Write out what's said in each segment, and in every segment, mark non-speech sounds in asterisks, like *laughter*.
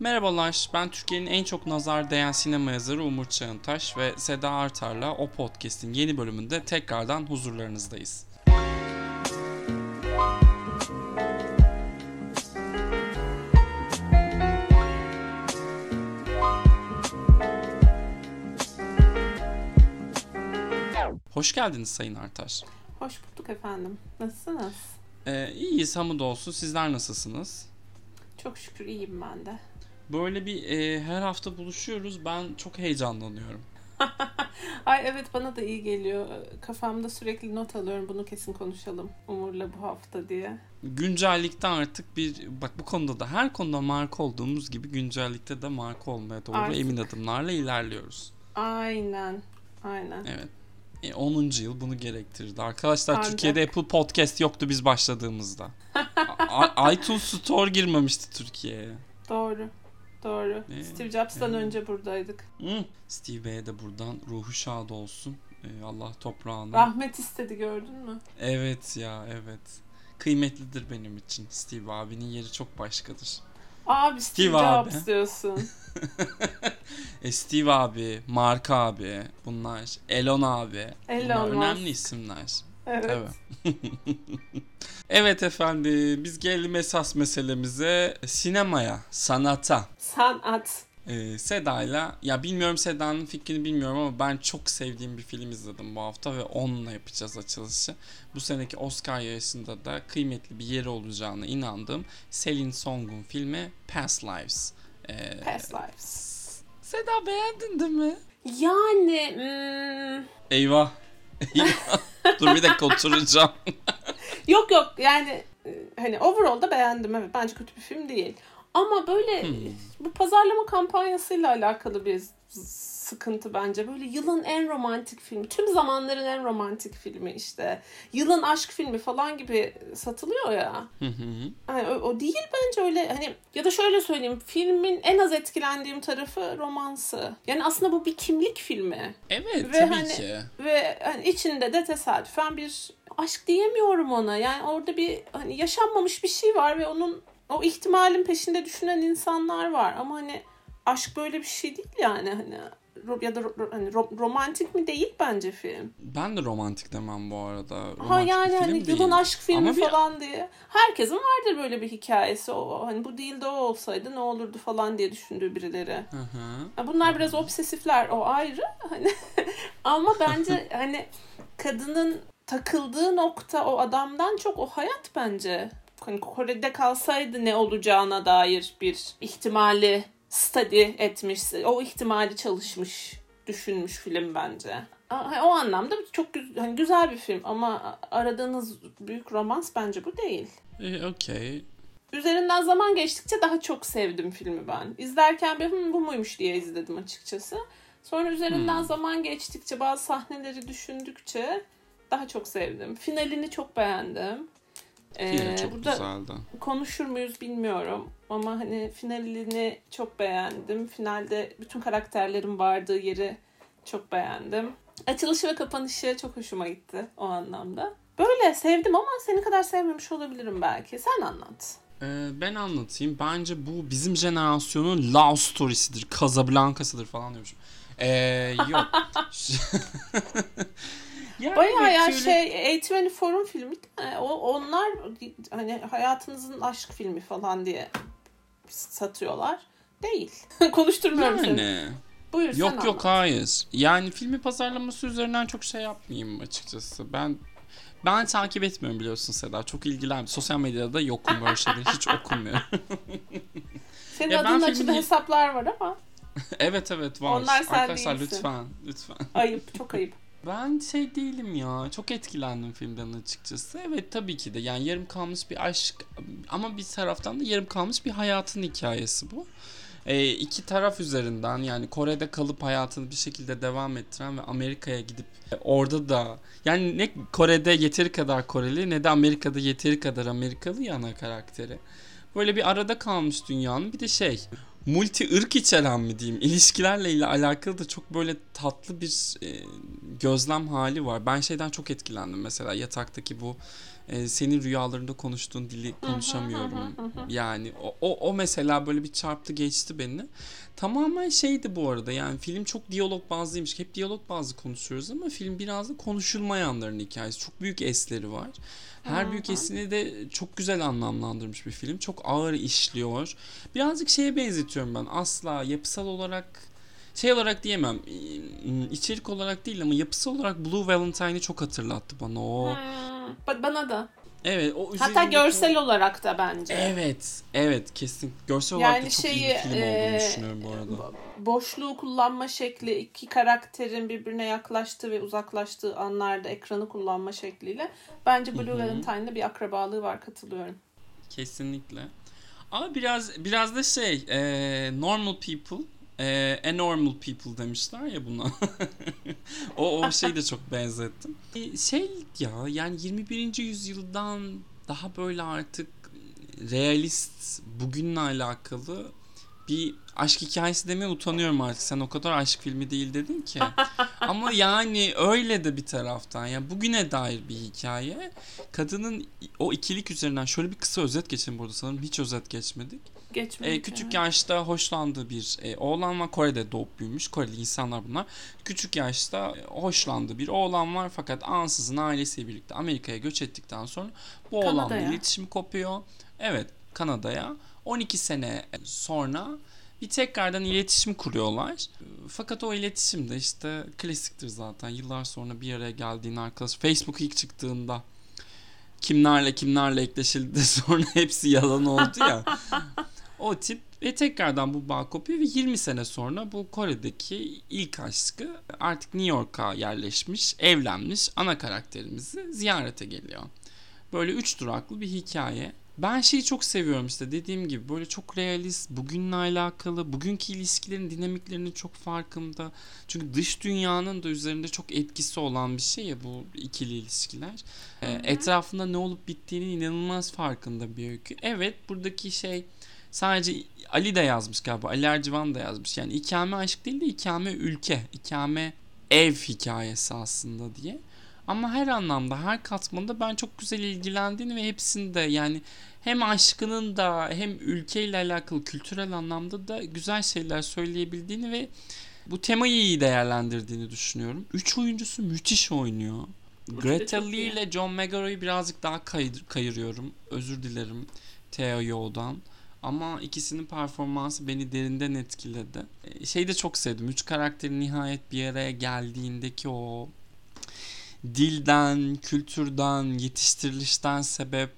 Merhabalar, ben Türkiye'nin en çok nazar değen sinema yazarı Umur Çağıntaş ve Seda Artar'la o podcast'in yeni bölümünde tekrardan huzurlarınızdayız. Hoş geldiniz Sayın Artar. Hoş bulduk efendim. Nasılsınız? Ee, iyiyiz hamdolsun. Sizler nasılsınız? Çok şükür iyiyim ben de. Böyle bir e, her hafta buluşuyoruz. Ben çok heyecanlanıyorum. *laughs* Ay evet bana da iyi geliyor. Kafamda sürekli not alıyorum. Bunu kesin konuşalım Umur'la bu hafta diye. Güncellikte artık bir bak bu konuda da her konuda marka olduğumuz gibi güncellikte de marka olmaya doğru Artık. emin adımlarla ilerliyoruz. Aynen. Aynen. Evet. E, 10. yıl bunu gerektirdi. Arkadaşlar Ancak. Türkiye'de Apple Podcast yoktu biz başladığımızda. *laughs* İTunes Store girmemişti Türkiye'ye. Doğru. Doğru. Ee, Steve Jobs'tan evet. önce buradaydık. Hı. Steve Bey'e de buradan ruhu şad olsun. E, Allah toprağına. Rahmet istedi gördün mü? Evet ya evet. Kıymetlidir benim için. Steve abinin yeri çok başkadır. Abi Steve, Steve abi. Jobs diyorsun. *laughs* E Steve abi, Mark abi, bunlar. Elon abi. Elon bunlar önemli isimler. Evet. Evet. *laughs* evet efendim biz gelelim esas meselemize sinemaya, sanata. Sanat. Ee, Seda'yla ya bilmiyorum Seda'nın fikrini bilmiyorum ama ben çok sevdiğim bir film izledim bu hafta ve onunla yapacağız açılışı. Bu seneki Oscar yarışında da kıymetli bir yeri olacağına inandığım Celine Song'un filmi Past Lives. Ee, Past Lives. Seda beğendin değil mi? Yani hmm, Eyvah. Dur bir dakika oturacağım. *laughs* Yok yok yani e, hani overall'da beğendim evet bence kötü bir film değil. Ama böyle Hmm. bu pazarlama kampanyasıyla alakalı bir sıkıntı bence. Böyle yılın en romantik filmi, tüm zamanların en romantik filmi işte. Yılın aşk filmi falan gibi satılıyor ya. Yani o, o değil bence öyle hani ya da şöyle söyleyeyim filmin en az etkilendiğim tarafı romansı. Yani aslında bu bir kimlik filmi. evet Ve tabii hani- ki. Ve hani içinde de tesadüfen bir aşk diyemiyorum ona. Yani orada bir hani yaşanmamış bir şey var ve onun o ihtimalin peşinde düşünen insanlar var. Ama hani aşk böyle bir şey değil yani hani ya da hani ro- romantik mi değil bence film. Ben de romantik demem bu arada. ha Romantik yani bir film hani yılın aşk filmi Ama bir- falan diye. Herkesin vardır böyle bir hikayesi. O hani bu değil de o olsaydı ne olurdu falan diye düşündüğü birileri. Hı hı. Bunlar biraz obsesifler o ayrı hani *laughs* ama bence *laughs* hani kadının takıldığı nokta o adamdan çok o hayat bence. Hani Kore'de kalsaydı ne olacağına dair bir ihtimali study etmiş, o ihtimali çalışmış, düşünmüş film bence. O anlamda çok güzel, hani güzel bir film ama aradığınız büyük romans bence bu değil. E, Okey. Üzerinden zaman geçtikçe daha çok sevdim filmi ben. İzlerken bir "Hı, bu muymuş diye izledim açıkçası. Sonra üzerinden Hmm. zaman geçtikçe bazı sahneleri düşündükçe daha çok sevdim. Finalini çok beğendim. Ee, çok burada güzeldi. konuşur muyuz bilmiyorum ama hani finalini çok beğendim. Finalde bütün karakterlerin vardığı yeri çok beğendim. Açılışı ve kapanışı çok hoşuma gitti o anlamda. Böyle sevdim ama senin kadar sevmemiş olabilirim belki. Sen anlat. Ee, ben anlatayım. Bence bu bizim jenerasyonun love story'sidir. Casablanca'sıdır falan diyormuşum. Ee, yok. *laughs* *laughs* yani Bayağı ya şöyle- şey A24'un filmi de o, onlar hani hayatınızın aşk filmi falan diye satıyorlar. Değil. *laughs* Konuşturmuyorum seni. Yani. Buyur sen Yok yok anlat. hayır. Yani filmi pazarlaması üzerinden çok şey yapmayayım açıkçası. Ben ben takip etmiyorum biliyorsun Seda. Çok ilgilenmiyorum. Sosyal medyada da yokum böyle şeyleri. Hiç *laughs* okumuyorum. Senin Ya adının filmi- açıda hesaplar var ama *laughs* evet evet var. Onlar sen Arkadaşlar değilsin. lütfen. Lütfen. ayıp çok ayıp. Ben şey değilim ya. Çok etkilendim filmden açıkçası. Evet tabii ki de. Yani yarım kalmış bir aşk ama bir taraftan da yarım kalmış bir hayatın hikayesi bu. Ee, iki taraf üzerinden yani Kore'de kalıp hayatını bir şekilde devam ettiren ve Amerika'ya gidip e, orada da yani ne Kore'de yeteri kadar Koreli ne de Amerika'da yeteri kadar Amerikalı ya ana karakteri. Böyle bir arada kalmış dünyanın bir de şey multi ırk içeren mi diyeyim ilişkilerle ile alakalı da çok böyle tatlı bir e, gözlem hali var. Ben şeyden çok etkilendim mesela yataktaki bu e, senin rüyalarında konuştuğun dili konuşamıyorum. yani o, o, o mesela böyle bir çarptı geçti beni. Tamamen şeydi bu arada yani film çok diyalog bazlıymış. Hep diyalog bazlı konuşuyoruz ama film biraz da konuşulmayanların hikayesi. Çok büyük esleri var. Her büyük esini de çok güzel anlamlandırmış bir film. Çok ağır işliyor. Birazcık şeye benzetiyorum ben. Asla yapısal olarak şey olarak diyemem. içerik olarak değil ama yapısı olarak Blue Valentine'i çok hatırlattı bana o. Hmm, bana da. Evet. O Hatta görsel olarak da bence. Evet. Evet kesin. Görsel olarak yani da çok şeyi, iyi bir film olduğunu e, düşünüyorum bu arada. Boşluğu kullanma şekli, iki karakterin birbirine yaklaştığı ve uzaklaştığı anlarda ekranı kullanma şekliyle bence Blue Valentine'da bir akrabalığı var katılıyorum. Kesinlikle. Ama biraz biraz da şey, e, normal people e, anormal people demişler ya buna. *laughs* o o şeyi de çok benzettim. E, şey ya yani 21. yüzyıldan daha böyle artık realist bugünle alakalı bir aşk hikayesi demeye utanıyorum artık. Sen o kadar aşk filmi değil dedin ki. *laughs* Ama yani öyle de bir taraftan. Yani bugüne dair bir hikaye. Kadının o ikilik üzerinden şöyle bir kısa özet geçelim burada sanırım. Hiç özet geçmedik. Geçmedik. E, küçük yani. yaşta hoşlandığı bir e, oğlan var. Kore'de doğup büyümüş. Koreli insanlar bunlar. Küçük yaşta hoşlandığı bir oğlan var. Fakat ansızın ailesiyle birlikte Amerika'ya göç ettikten sonra bu oğlanla iletişimi kopuyor. Evet Kanada'ya. 12 sene sonra bir tekrardan iletişim kuruyorlar. Fakat o iletişim de işte klasiktir zaten. Yıllar sonra bir araya geldiğin arkadaş Facebook ilk çıktığında kimlerle kimlerle ekleşildi *laughs* sonra hepsi yalan oldu ya. *laughs* o tip ve tekrardan bu bağ kopuyor ve 20 sene sonra bu Kore'deki ilk aşkı artık New York'a yerleşmiş, evlenmiş ana karakterimizi ziyarete geliyor. Böyle üç duraklı bir hikaye. Ben şeyi çok seviyorum işte dediğim gibi böyle çok realist, bugünle alakalı, bugünkü ilişkilerin dinamiklerinin çok farkında. Çünkü dış dünyanın da üzerinde çok etkisi olan bir şey ya bu ikili ilişkiler. Ee, etrafında ne olup bittiğinin inanılmaz farkında bir öykü. Evet buradaki şey sadece Ali de yazmış galiba. Ali Ercivan da yazmış. Yani ikame aşk değil de ikame ülke, ikame ev hikayesi aslında diye. Ama her anlamda, her katmanda ben çok güzel ilgilendiğini ve hepsinde yani hem aşkının da hem ülkeyle alakalı kültürel anlamda da güzel şeyler söyleyebildiğini ve bu temayı iyi değerlendirdiğini düşünüyorum. Üç oyuncusu müthiş oynuyor. Greta Lee ile John McGarry'i birazcık daha kayır, kayırıyorum. Özür dilerim Theo Yo'dan. Ama ikisinin performansı beni derinden etkiledi. Şeyi de çok sevdim. Üç karakterin nihayet bir araya geldiğindeki o dilden, kültürden, yetiştirilişten sebep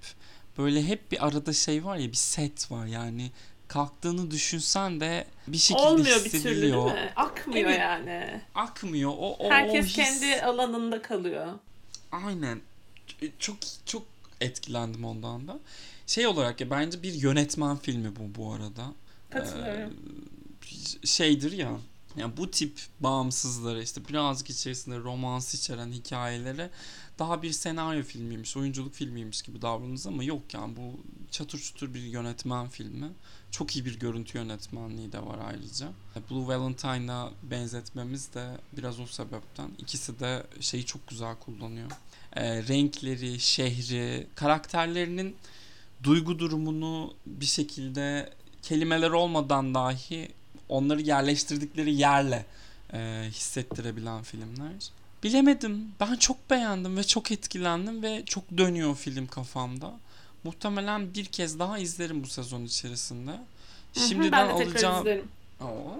böyle hep bir arada şey var ya bir set var yani kalktığını düşünsen de bir şekilde Olmuyor bir türlü değil mi? Akmıyor evet, yani. Akmıyor. O, o, Herkes o his... kendi alanında kalıyor. Aynen. Çok çok etkilendim ondan da. Şey olarak ya bence bir yönetmen filmi bu bu arada. Katılıyorum. Ee, şeydir ya yani bu tip bağımsızları işte birazcık içerisinde romans içeren hikayelere daha bir senaryo filmiymiş, oyunculuk filmiymiş gibi davranırız ama yok yani bu çatır çutur bir yönetmen filmi. Çok iyi bir görüntü yönetmenliği de var ayrıca. Blue Valentine'a benzetmemiz de biraz o sebepten. İkisi de şeyi çok güzel kullanıyor. E, renkleri, şehri, karakterlerinin duygu durumunu bir şekilde kelimeler olmadan dahi onları yerleştirdikleri yerle e, hissettirebilen filmler. Bilemedim. Ben çok beğendim ve çok etkilendim ve çok dönüyor film kafamda. Muhtemelen bir kez daha izlerim bu sezon içerisinde. Şimdiden ben de alacağım. izlerim. Oo,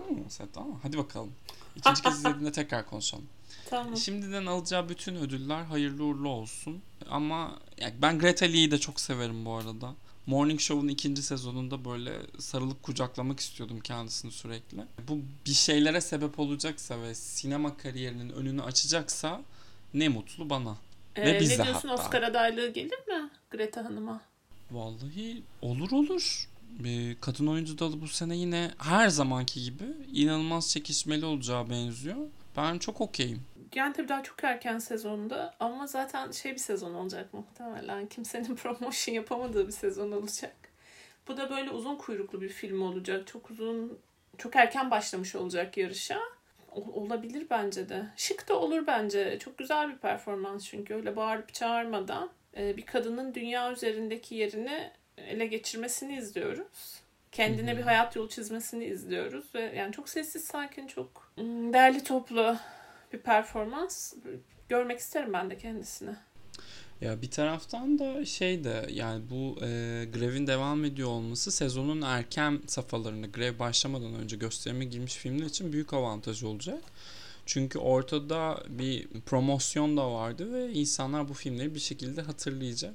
tamam. Hadi bakalım. İkinci kez izlediğinde tekrar konuşalım. Tamam. Şimdiden alacağı bütün ödüller hayırlı uğurlu olsun. Ama yani ben Greta Lee'yi de çok severim bu arada. Morning Show'un ikinci sezonunda böyle sarılıp kucaklamak istiyordum kendisini sürekli. Bu bir şeylere sebep olacaksa ve sinema kariyerinin önünü açacaksa ne mutlu bana. Ee, ve bize ne diyorsun hatta. Oscar adaylığı gelir mi Greta Hanım'a? Vallahi olur olur. Bir kadın oyuncu dalı bu sene yine her zamanki gibi inanılmaz çekişmeli olacağı benziyor. Ben çok okeyim. Yani tabii daha çok erken sezonda ama zaten şey bir sezon olacak muhtemelen. Kimsenin *laughs* promotion yapamadığı bir sezon olacak. Bu da böyle uzun kuyruklu bir film olacak. Çok uzun, çok erken başlamış olacak yarışa. olabilir bence de. Şık da olur bence. Çok güzel bir performans çünkü öyle bağırıp çağırmadan. e, bir kadının dünya üzerindeki yerini ele geçirmesini izliyoruz. Kendine bir hayat yolu çizmesini izliyoruz ve yani çok sessiz sakin çok hmm, değerli toplu bir performans görmek isterim ben de kendisini. Ya bir taraftan da şey de yani bu e, grevin devam ediyor olması sezonun erken safhalarında grev başlamadan önce gösterime girmiş filmler için büyük avantaj olacak. Çünkü ortada bir promosyon da vardı ve insanlar bu filmleri bir şekilde hatırlayacak.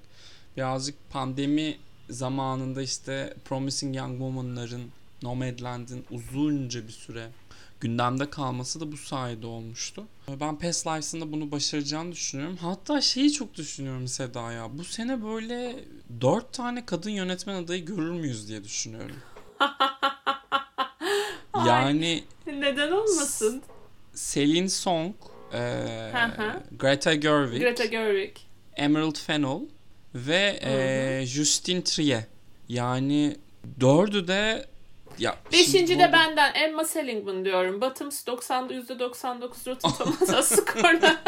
Birazcık pandemi zamanında işte Promising Young Woman'ların Nomadland'in uzunca bir süre gündemde kalması da bu sayede olmuştu. Ben Past Lives'ında bunu başaracağını düşünüyorum. Hatta şeyi çok düşünüyorum Seda ya. Bu sene böyle dört tane kadın yönetmen adayı görür müyüz diye düşünüyorum. *laughs* yani neden olmasın? Selin Song, e, Greta Gerwig, Greta Gerwig, Emerald Fennell ve e, Justine Triet. Yani dördü de ya Beşinci de benden Emma Seligman diyorum. Bottoms 90'da %99 Rotten Tomatoes skorla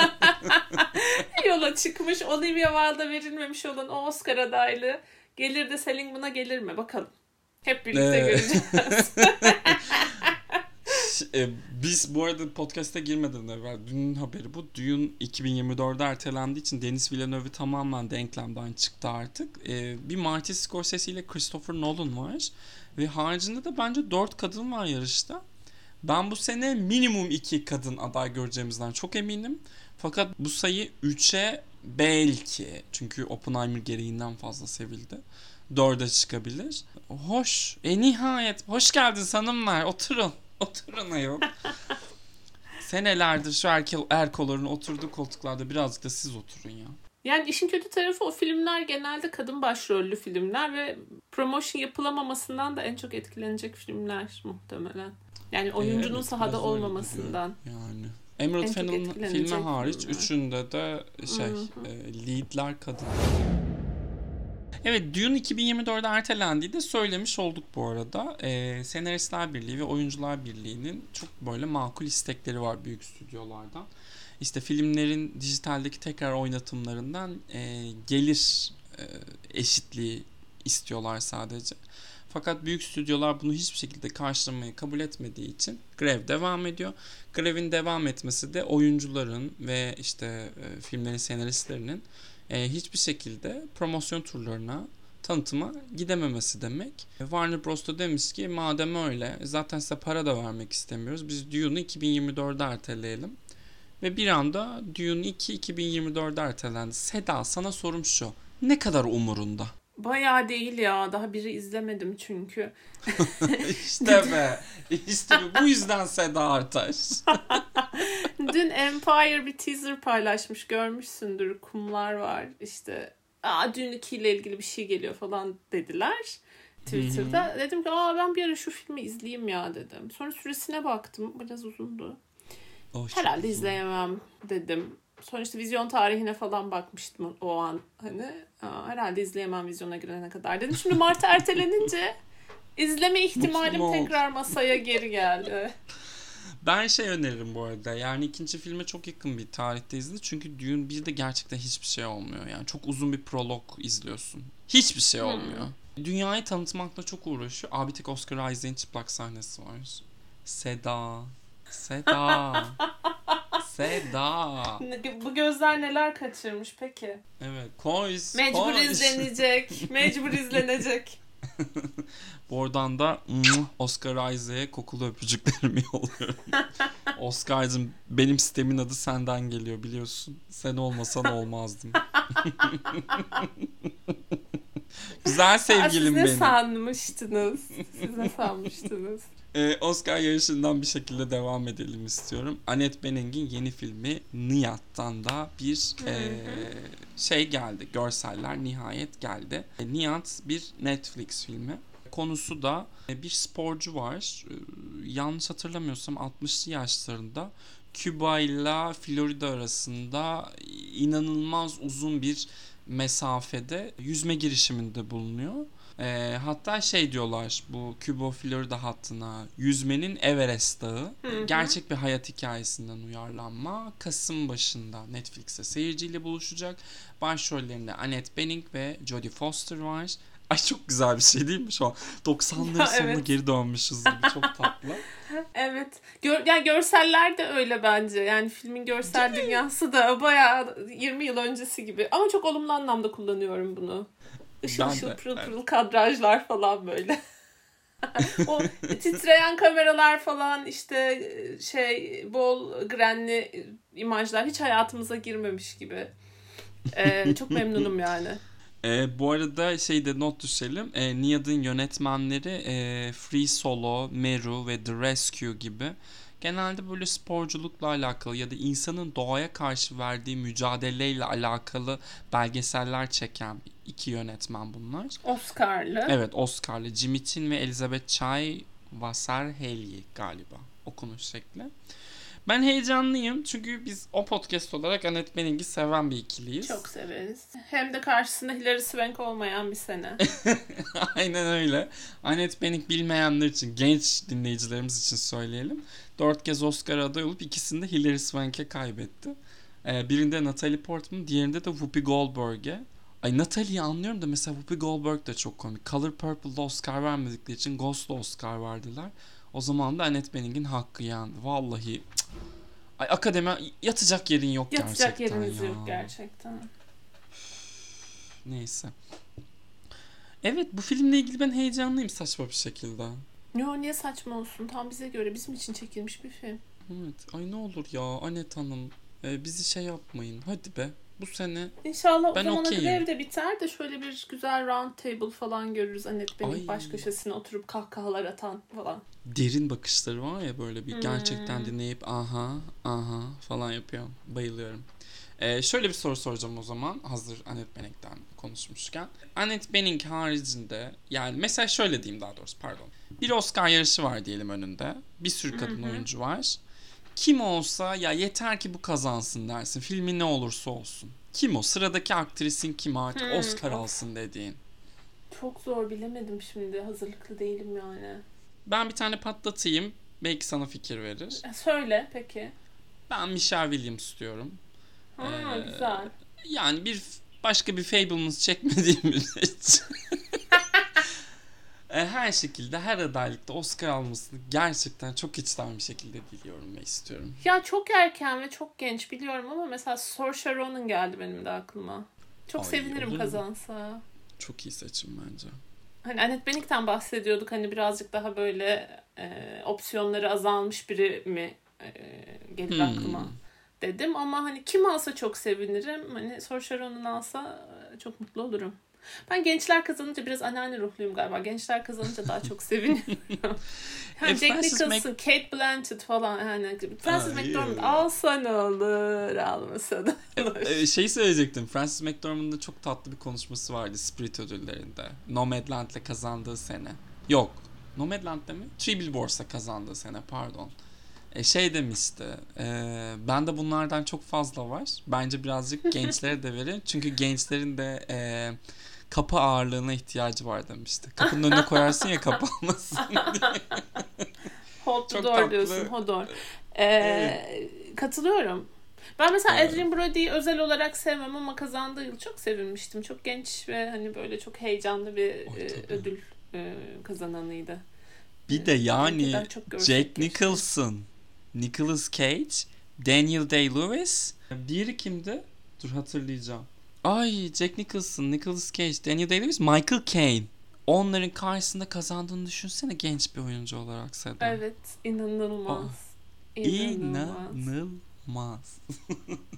*laughs* yola çıkmış. Olivia Wilde'a verilmemiş olan o Oscar adaylığı gelir de Seligman'a gelir mi? Bakalım. Hep birlikte ee... göreceğiz. *laughs* e, biz bu arada podcast'a girmeden evvel dünün haberi bu. Düğün 2024'de ertelendiği için Denis Villeneuve tamamen denklemden çıktı artık. E, bir Martin Scorsese ile Christopher Nolan var. Ve haricinde de bence 4 kadın var yarışta. Ben bu sene minimum 2 kadın aday göreceğimizden çok eminim. Fakat bu sayı 3'e belki çünkü Oppenheimer gereğinden fazla sevildi. 4'e çıkabilir. Hoş. E nihayet. Hoş geldiniz hanımlar. Oturun. *laughs* Oturun ayol. Senelerdir şu erkek erkoların oturduğu koltuklarda birazcık da siz oturun ya. Yani işin kötü tarafı o filmler genelde kadın başrollü filmler ve promotion yapılamamasından da en çok etkilenecek filmler muhtemelen. Yani oyuncunun evet, sahada olmamasından. Yani. Emerald Fennell'ın filmi hariç filmler. üçünde de şey e, leadler kadın. Evet Dune 2024'de ertelendiği de söylemiş olduk bu arada. E, Senaristler Birliği ve Oyuncular Birliği'nin çok böyle makul istekleri var büyük stüdyolardan işte filmlerin dijitaldeki tekrar oynatımlarından e, gelir e, eşitliği istiyorlar sadece. Fakat büyük stüdyolar bunu hiçbir şekilde karşılamayı kabul etmediği için grev devam ediyor. Grevin devam etmesi de oyuncuların ve işte e, filmlerin senaristlerinin e, hiçbir şekilde promosyon turlarına tanıtıma gidememesi demek. E, Warner Bros. da demiş ki madem öyle zaten size para da vermek istemiyoruz. Biz Dune'u 2024'de erteleyelim. Ve bir anda Dune 2 2024'de ertelendi. Seda sana sorum şu. Ne kadar umurunda? Bayağı değil ya. Daha biri izlemedim çünkü. *laughs* İşte be. İşte bu yüzden Seda Artaş. *laughs* Dün Empire bir teaser paylaşmış. Görmüşsündür. Kumlar var. İşte Aa, 2 ile ilgili bir şey geliyor falan dediler. Twitter'da. Hı-hı. Dedim ki Aa, ben bir ara şu filmi izleyeyim ya dedim. Sonra süresine baktım. Biraz uzundu. Oh, Herhalde izleyemem dedim. Sonuçta vizyon tarihine falan bakmıştım o an. Hani Aa, herhalde izleyemem vizyona girene kadar dedim. Şimdi Mart ertelenince *laughs* izleme ihtimalim tekrar masaya geri geldi. Ben şey öneririm bu arada. Yani ikinci filme çok yakın bir tarihte izle. Çünkü Dune 1'de gerçekten hiçbir şey olmuyor. Yani çok uzun bir prolog izliyorsun. Hiçbir şey hmm. olmuyor. Hmm. Dünyayı tanıtmakla çok uğraşıyor. Abi tek Oscar Isaac'in çıplak sahnesi var. Seda. Seda. *laughs* Seda. Bu gözler neler kaçırmış peki? Evet. Koy. Mecbur koy. izlenecek. Mecbur *laughs* izlenecek. *laughs* Buradan da Oscar Isaac'e kokulu öpücüklerimi *laughs* yolluyorum. Oscar'cığım benim sistemin adı senden geliyor biliyorsun. Sen olmasan olmazdım. *laughs* Güzel sevgilim benim. Siz ne sanmıştınız? *laughs* Siz ne sanmıştınız? Ee, Oscar yarışından bir şekilde devam edelim istiyorum. Annette Bening'in yeni filmi Niyat'tan da bir e, şey geldi. Görseller nihayet geldi. E, Niyat bir Netflix filmi. Konusu da e, bir sporcu var. E, yanlış hatırlamıyorsam 60'lı yaşlarında Küba ile Florida arasında inanılmaz uzun bir mesafede yüzme girişiminde bulunuyor Ee, hatta şey diyorlar bu Cuba Florida hattına yüzmenin Everest Dağı Hı hı. gerçek bir hayat hikayesinden uyarlanma. Kasım başında Netflix'te seyirciyle buluşacak. Başrollerinde Annette Bening ve Jodie Foster var. *laughs* Ay çok güzel bir şey değil mi şu an? 90'ların *laughs* Ya, sonuna evet. geri dönmüşüz gibi çok tatlı. *laughs* Evet. Gör, yani görseller de öyle bence. Yani filmin görsel dünyası da bayağı 20 yıl öncesi gibi. Ama çok olumlu anlamda kullanıyorum bunu. Işıl Ben ışıl de, pırıl evet. pırıl kadrajlar falan böyle. o titreyen kameralar falan işte şey bol grenli imajlar hiç hayatımıza girmemiş gibi. Ee, çok memnunum yani. Ee, bu arada şeyde not düşelim. Ee, Niad'ın yönetmenleri e, Free Solo, Meru ve The Rescue gibi genelde böyle sporculukla alakalı ya da insanın doğaya karşı verdiği mücadeleyle alakalı belgeseller çeken iki yönetmen bunlar. Oscar'lı. Evet Oscar'lı Jimmy Chin ve Elizabeth Chai Wasserhelyi galiba okunuş şekli. Ben heyecanlıyım çünkü biz o podcast olarak Annette Bening'i seven bir ikiliyiz. Çok severiz. Hem de karşısında Hilary Swank olmayan bir sene. *laughs* Aynen öyle. Annette Bening bilmeyenler için, genç dinleyicilerimiz için söyleyelim. Dört kez Oscar aday olup ikisini de Hilary Swank'e kaybetti. Ee, birinde Natalie Portman, diğerinde de Whoopi Goldberg'e. Ay Natalie'yi anlıyorum da mesela Whoopi Goldberg de çok komik. Color Purple'da Oscar vermedikleri için Ghost'da Oscar verdiler. O zaman da Annette Bening'in hakkı yendi. Vallahi cık. Ay akademi yatacak yerin yok Yatacak gerçekten yeriniz ya. yok gerçekten. Neyse. Evet bu filmle ilgili ben heyecanlıyım saçma bir şekilde. Yo niye saçma olsun? Tam bize göre bizim için çekilmiş bir film. Evet. Ay ne olur ya Anet Hanım. e, bizi şey yapmayın. Hadi be. Bu sene İnşallah o Ben zamana okeyim. grev de biter de şöyle bir güzel round table falan görürüz. Annette Bening Ay. baş köşesine oturup kahkahalar atan falan. derin bakışları var ya böyle bir Hmm. gerçekten dinleyip aha aha falan yapıyor. Bayılıyorum. E, şöyle bir soru soracağım o zaman. Hazır Annette Bening'den konuşmuşken. Annette Bening haricinde yani mesela şöyle diyeyim daha doğrusu pardon. Bir Oscar yarışı var diyelim önünde. Bir sürü kadın Hı hı. oyuncu var. Kim olsa ya yeter ki bu kazansın dersin. Filmi ne olursa olsun. Kim o? Sıradaki aktrisin kim artık Hmm, Oscar of. alsın dediğin. Çok zor bilemedim şimdi. Hazırlıklı değilim yani. Ben bir tane patlatayım. Belki sana fikir verir. E, Söyle peki. Ben Michelle Williams diyorum. Ha Ee, güzel. Yani bir başka bir Fablemans çekmediğim müddetçe. *laughs* E, her şekilde her adaylıkta Oscar almasını gerçekten çok içten bir şekilde diliyorum ve istiyorum. Ya çok erken ve çok genç biliyorum ama mesela Saoirse Ronan geldi benim de aklıma. Çok Ay, sevinirim olur kazansa. Çok iyi seçim bence. Hani Annette Bening'den bahsediyorduk. Hani birazcık daha böyle e, opsiyonları azalmış biri mi e, gelir Hmm. aklıma dedim. Ama hani kim alsa çok sevinirim. Hani Saoirse Ronan alsa çok mutlu olurum. Ben gençler kazanınca biraz anneanne ruhluyum galiba. Gençler kazanınca daha çok seviniyorum. *laughs* *laughs* hani E, Jack Nicholson, Kate Blanchett falan. Yani Frances Ay, McDormand evet. alsa ne olur, almasa da olur. Ee, şey söyleyecektim. Francis McDormand'ın çok tatlı bir konuşması vardı Spirit ödüllerinde. Nomadland'le kazandığı sene. Yok. Nomadland'da mi? Three Billboards'la kazandığı sene pardon. E, şey demişti. E, ben de bunlardan çok fazla var. Bence birazcık *laughs* gençlere de verin. Çünkü gençlerin de e, kapı ağırlığına ihtiyacı var demişti. Kapının önüne koyarsın ya kapanmasın *laughs* diye. Hold the door diyorsun. Hold door. Ee, Katılıyorum. Ben mesela Evet. Adrien Brody'yi özel olarak sevmem ama kazandığı yıl çok sevinmiştim. Çok genç ve hani böyle çok heyecanlı bir Ay, e, ödül e, kazananıydı. Bir de yani çok görsek Jack. Nicholson, Nicolas Cage, Daniel Day-Lewis. Diğeri kimdi? Dur hatırlayacağım. Ay Jack Nicholson, Nicolas Cage, Daniel Day-Lewis, Michael Caine. Onların karşısında kazandığını düşünsene genç bir oyuncu olarak Seda. Evet, inanılmaz. İnanılmaz. İnanılmaz. *laughs*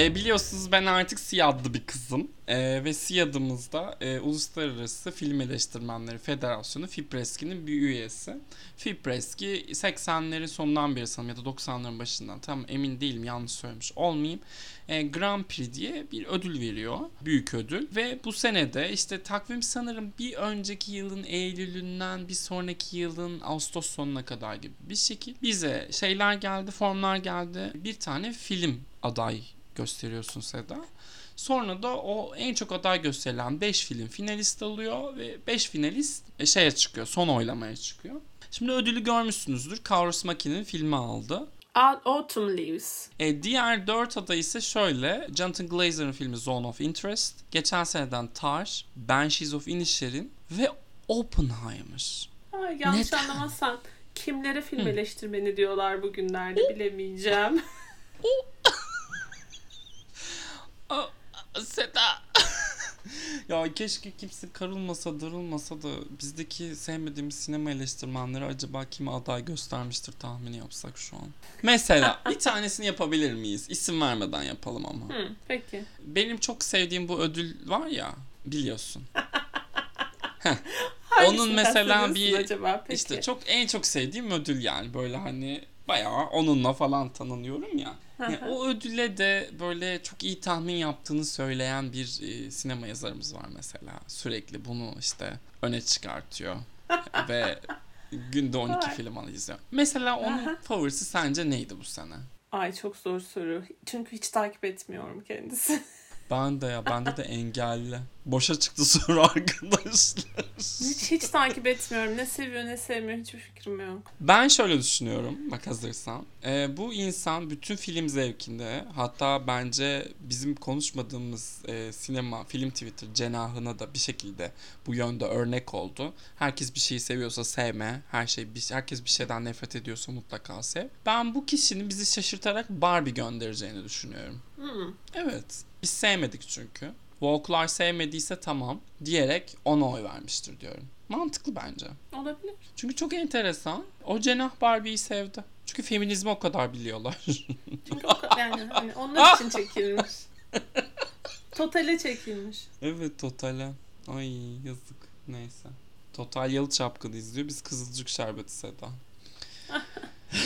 E, biliyorsunuz ben artık SİAD'lı bir kızım. E, ve SİAD'ımızda e, Uluslararası Film Eleştirmenleri Federasyonu FIPRESKİ'nin bir üyesi. FIPRESKİ 80'lerin sonundan beri sanırım ya da 90'ların başından tam emin değilim yanlış söylemiş olmayayım. E, Grand Prix diye bir ödül veriyor. Büyük ödül. Ve bu senede işte takvim sanırım bir önceki yılın Eylül'ünden bir sonraki yılın Ağustos sonuna kadar gibi bir şekil. Bize şeyler geldi, formlar geldi. Bir tane film aday gösteriyorsun Seda. Sonra da o en çok aday gösterilen 5 film finalist alıyor ve 5 finalist e, şeye çıkıyor. Son oylamaya çıkıyor. Şimdi ödülü görmüşsünüzdür. Kauris Maki'nin filmi aldı. Autumn Leaves. E, diğer 4 aday ise şöyle. Jonathan Glazer'ın filmi Zone of Interest. Geçen seneden Tar, Banshees of Inisherin ve Oppenheimer. Ay, yanlış Neden? anlamazsan kimlere film eleştirmeni diyorlar bugünlerde bilemeyeceğim. *laughs* Seda. *laughs* ya keşke kimse karılmasa, darılmasa da bizdeki sevmediğimiz sinema eleştirmenleri acaba kime aday göstermiştir tahmini yapsak şu an. Mesela *laughs* bir tanesini yapabilir miyiz? İsim vermeden yapalım ama. Hı, peki. Benim çok sevdiğim bu ödül var ya biliyorsun. *laughs* Hangisinden mesela bir- acaba? Peki. İşte çok en çok sevdiğim ödül yani böyle hani bayağı onunla falan tanınıyorum ya. Yani o ödüle de böyle çok iyi tahmin yaptığını söyleyen bir e, sinema yazarımız var mesela. Sürekli bunu işte öne çıkartıyor *laughs* ve günde 12 Vay. film izliyor. Mesela onun favorisi sence neydi bu sene? Ay çok zor soru. Çünkü hiç takip etmiyorum kendisi. Ben de ya bende de engelli. Boşa çıktı *laughs* soru arkadaşlar. hiç hiç takip etmiyorum. Ne seviyor ne sevmiyor hiçbir fikrim yok. Ben şöyle düşünüyorum bak hazırsan. Ee, bu insan bütün film zevkinde hatta bence bizim konuşmadığımız e, sinema, film Twitter cenahına da bir şekilde bu yönde örnek oldu. Herkes bir şeyi seviyorsa sevme. Her şey bir, herkes bir şeyden nefret ediyorsa mutlaka sev. Ben bu kişinin bizi şaşırtarak Barbie göndereceğini düşünüyorum. Hmm. Evet. Biz sevmedik çünkü. Walk'lar sevmediyse tamam diyerek ona oy vermiştir diyorum. Mantıklı bence. Olabilir. Çünkü çok enteresan. O cenah Barbie'yi sevdi. Çünkü feminizmi o kadar biliyorlar. *laughs* Çünkü o kadar, yani hani onlar için çekilmiş. *laughs* Totale çekilmiş. evet Total'e. Ay yazık. Neyse. Total Yalı Çapkını izliyor. Biz Kızılcık Şerbeti Seda. *laughs*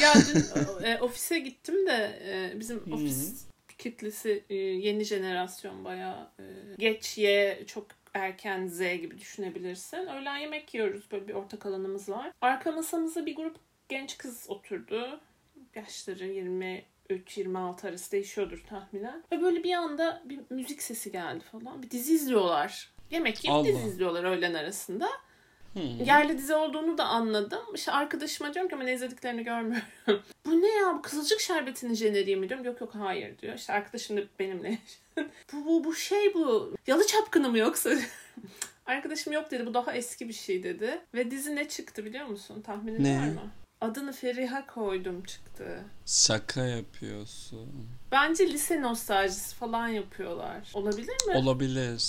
Ya dün e, ofise gittim de e, bizim ofis kitlesi e, yeni jenerasyon bayağı e, geç Y çok erken Z gibi düşünebilirsin. Öğlen yemek yiyoruz böyle bir ortak alanımız var. Arka masamıza bir grup genç kız oturdu. Yaşları 23-26 arası değişiyordur tahminen. Ve böyle bir anda bir müzik sesi geldi falan. Bir dizi izliyorlar. Yemek yiyip Allah. dizi izliyorlar öğlen arasında. Hmm. Yerli dizi olduğunu da anladım. İşte arkadaşıma diyorum ki ama ne izlediklerini görmüyorum. *laughs* bu ne ya? Bu Kızılcık Şerbeti'nin jeneriği mi diyorum. Yok yok hayır diyor. İşte arkadaşım da benimle. *laughs* bu, bu, bu şey bu. Yalı Çapkını mı yoksa? *laughs* Arkadaşım yok dedi. Bu daha eski bir şey dedi. Ve dizi ne çıktı biliyor musun? Tahminin Ne? var mı? Adını Feriha koydum çıktı. Şaka yapıyorsun. Bence lise nostaljisi falan yapıyorlar. Olabilir mi? Olabilir.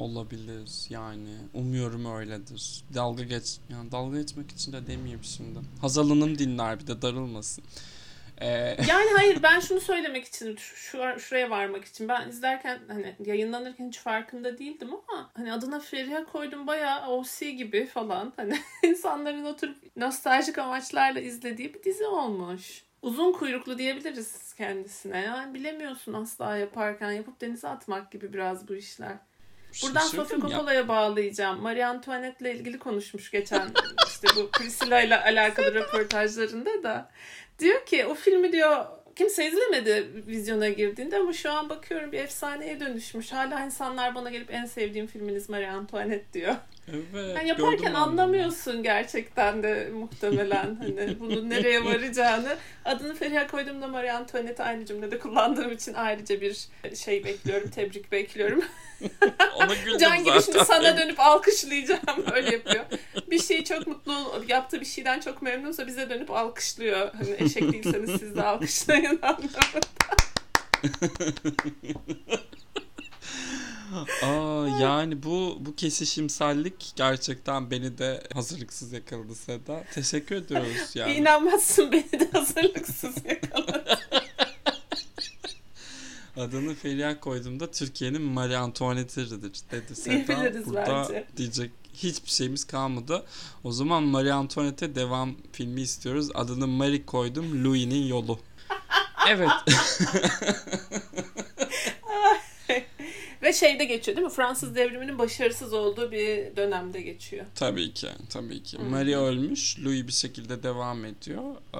Olabilir yani. Umuyorum öyledir. Dalga geç. Yani dalga geçmek için de demeyeyim şimdi. Hazal Hanım dinler bir de darılmasın. Ee, *laughs* Yani hayır ben şunu söylemek için şu- şuraya varmak için ben izlerken hani yayınlanırken hiç farkında değildim ama hani adına Feriha koydum bayağı OC gibi falan hani *laughs* insanların oturup nostaljik amaçlarla izlediği bir dizi olmuş. Uzun kuyruklu diyebiliriz kendisine. Yani bilemiyorsun asla yaparken yapıp denize atmak gibi biraz bu işler. Buradan Sofia şaşırdım ya. Coppola'ya bağlayacağım. Marie Antoinette'le ilgili konuşmuş geçen *laughs* işte bu Priscilla ile alakalı röportajlarında da. Diyor ki o filmi diyor kimse izlemedi vizyona girdiğinde ama şu an bakıyorum bir efsaneye dönüşmüş. Hala insanlar bana gelip en sevdiğim filminiz Marie Antoinette diyor. Evet. Yani yaparken anlamıyorsun gerçekten de muhtemelen hani *laughs* bunun nereye varacağını. Adını Feriha koyduğumda Marie Antoinette'i aynı cümlede kullandığım için ayrıca bir şey bekliyorum, tebrik bekliyorum. *laughs* Ona güldüm Can gibi zaten. şimdi sana dönüp alkışlayacağım öyle yapıyor. Bir şey çok mutlu yaptığı bir şeyden çok memnunsa bize dönüp alkışlıyor. Hani eşek değilseniz siz de alkışlayın anlamında. *laughs* Aa, yani bu bu kesişimsellik gerçekten beni de hazırlıksız yakaladı Seda. Teşekkür ediyoruz *laughs* yani. inanmazsın beni de hazırlıksız yakaladı. *laughs* Adını Feriha koyduğumda Türkiye'nin Marie Antoinette'idir dedi Seda. Burada bence. diyecek hiçbir şeyimiz kalmadı. O zaman Marie Antoinette'e devam filmi istiyoruz. Adını Marie koydum. Louis'nin yolu. Evet. *laughs* Ve şeyde geçiyor değil mi? Fransız devriminin başarısız olduğu bir dönemde geçiyor. Tabii ki, tabii ki. Marie ölmüş, Louis bir şekilde devam ediyor Ee,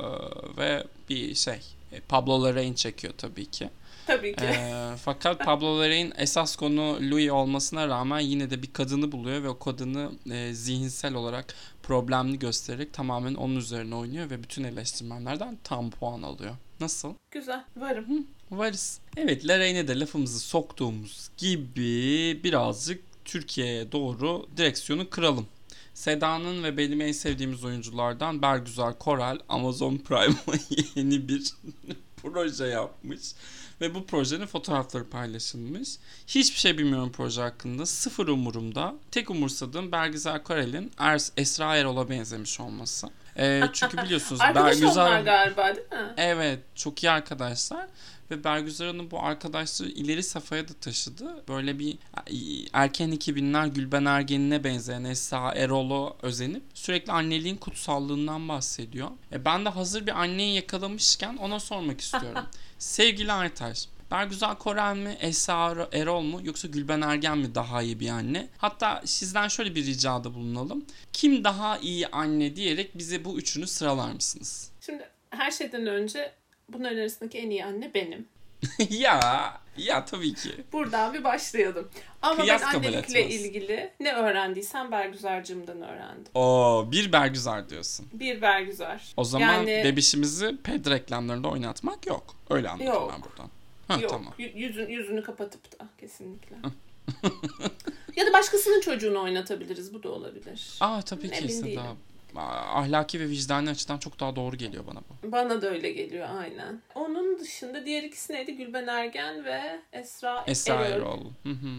ve bir şey, e, Pablo Larraín çekiyor tabii ki. Tabii ki. Ee, fakat *laughs* Pablo Larraín esas konu Louis olmasına rağmen yine de bir kadını buluyor ve o kadını e, zihinsel olarak problemli göstererek tamamen onun üzerine oynuyor ve bütün eleştirmenlerden tam puan alıyor. Nasıl? Güzel. Varım. Varız. Evet Larraín'e de lafımızı soktuğumuz gibi birazcık Türkiye'ye doğru direksiyonu kıralım. Seda'nın ve benim en sevdiğimiz oyunculardan Bergüzar Korel Amazon Prime'a *laughs* yeni bir *laughs* proje yapmış. Ve bu projenin fotoğrafları paylaşılmış. Hiçbir şey bilmiyorum proje hakkında. Sıfır umurumda. Tek umursadığım Bergüzar Korel'in Er- Esra Erol'a benzemiş olması. Ee, çünkü biliyorsunuz *laughs* Arkadaş Bergüzar... onlar galiba değil mi? Evet çok iyi arkadaşlar ve Bergüzar Hanım bu arkadaşları ileri safhaya da taşıdı. Böyle bir erken 2000'ler Gülben Ergen'ine benzeyen Esra Erol'u özenip sürekli anneliğin kutsallığından bahsediyor. E ben de hazır bir anneyi yakalamışken ona sormak istiyorum. *laughs* Sevgili Artaş, Bergüzar Korel mi, Esra Erol mu yoksa Gülben Ergen mi daha iyi bir anne? Hatta sizden şöyle bir ricada bulunalım. Kim daha iyi anne diyerek bize bu üçünü sıralar mısınız? Şimdi her şeyden önce bunların arasındaki en iyi anne benim. *laughs* ya ya tabii ki. Buradan bir başlayalım. Ama Kıyas ben annelikle ilgili ne öğrendiysem Bergüzar'cığımdan öğrendim. Oo bir Bergüzar diyorsun. Bir Bergüzar. O zaman Yani- bebişimizi ped reklamlarında oynatmak yok. Öyle anladım Yok. ben buradan. Ha, Yok. tamam. Yüzün, yüzünü kapatıp da kesinlikle. *laughs* ya da başkasının çocuğunu oynatabiliriz. Bu da olabilir. Aa tabii Emin kesin değilim. daha ahlaki ve vicdani açıdan çok daha doğru geliyor bana bu. Bana da öyle geliyor aynen. Onun dışında diğer ikisi neydi? Gülben Ergen ve Esra, Esra Erol. Erol. Hı hı.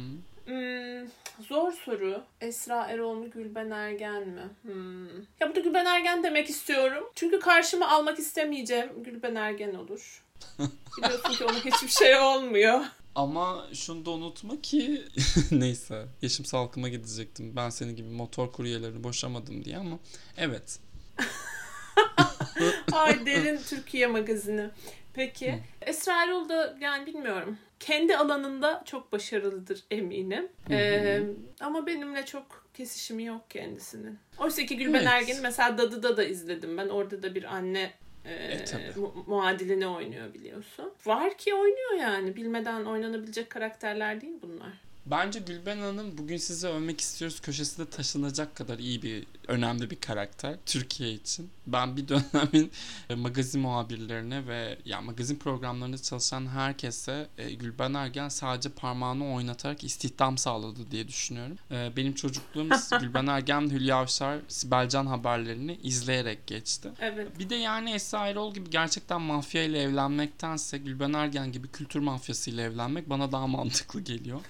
Hmm, zor soru. Esra Erol mu Gülben Ergen mi? Hmm. Ya burada Gülben Ergen demek istiyorum. Çünkü karşıma almak istemeyeceğim Gülben Ergen olur. *laughs* Biliyorsun ki ona hiçbir şey olmuyor. Ama şunu da unutma ki *laughs* neyse yaşım salkıma gidecektim. Ben senin gibi motor kuryelerini boşamadım diye ama evet. *laughs* Ay derin Türkiye magazini. Peki. Esra Erol da yani bilmiyorum. Kendi alanında çok başarılıdır eminim. Ee, ama benimle çok kesişimi yok kendisinin. Oysa ki Gülben Evet. Ergen'i mesela Dadı'da da izledim ben. Orada da bir anne e, E, tabii. mu- muadilini oynuyor biliyorsun. Var ki oynuyor yani. Bilmeden oynanabilecek karakterler değil bunlar. Bence Gülben Hanım bugün size övmek istiyoruz köşesinde taşınacak kadar iyi bir önemli bir karakter Türkiye için. Ben bir dönemin e, magazin muhabirlerine ve ya magazin programlarında çalışan herkese e, Gülben Ergen sadece parmağını oynatarak istihdam sağladı diye düşünüyorum. E, benim çocukluğum *laughs* Gülben Ergen, Hülya Avşar, Sibel Can haberlerini izleyerek geçti. Evet. Bir de yani Esra Erol gibi gerçekten mafya ile evlenmektense Gülben Ergen gibi kültür mafyası ile evlenmek bana daha mantıklı geliyor.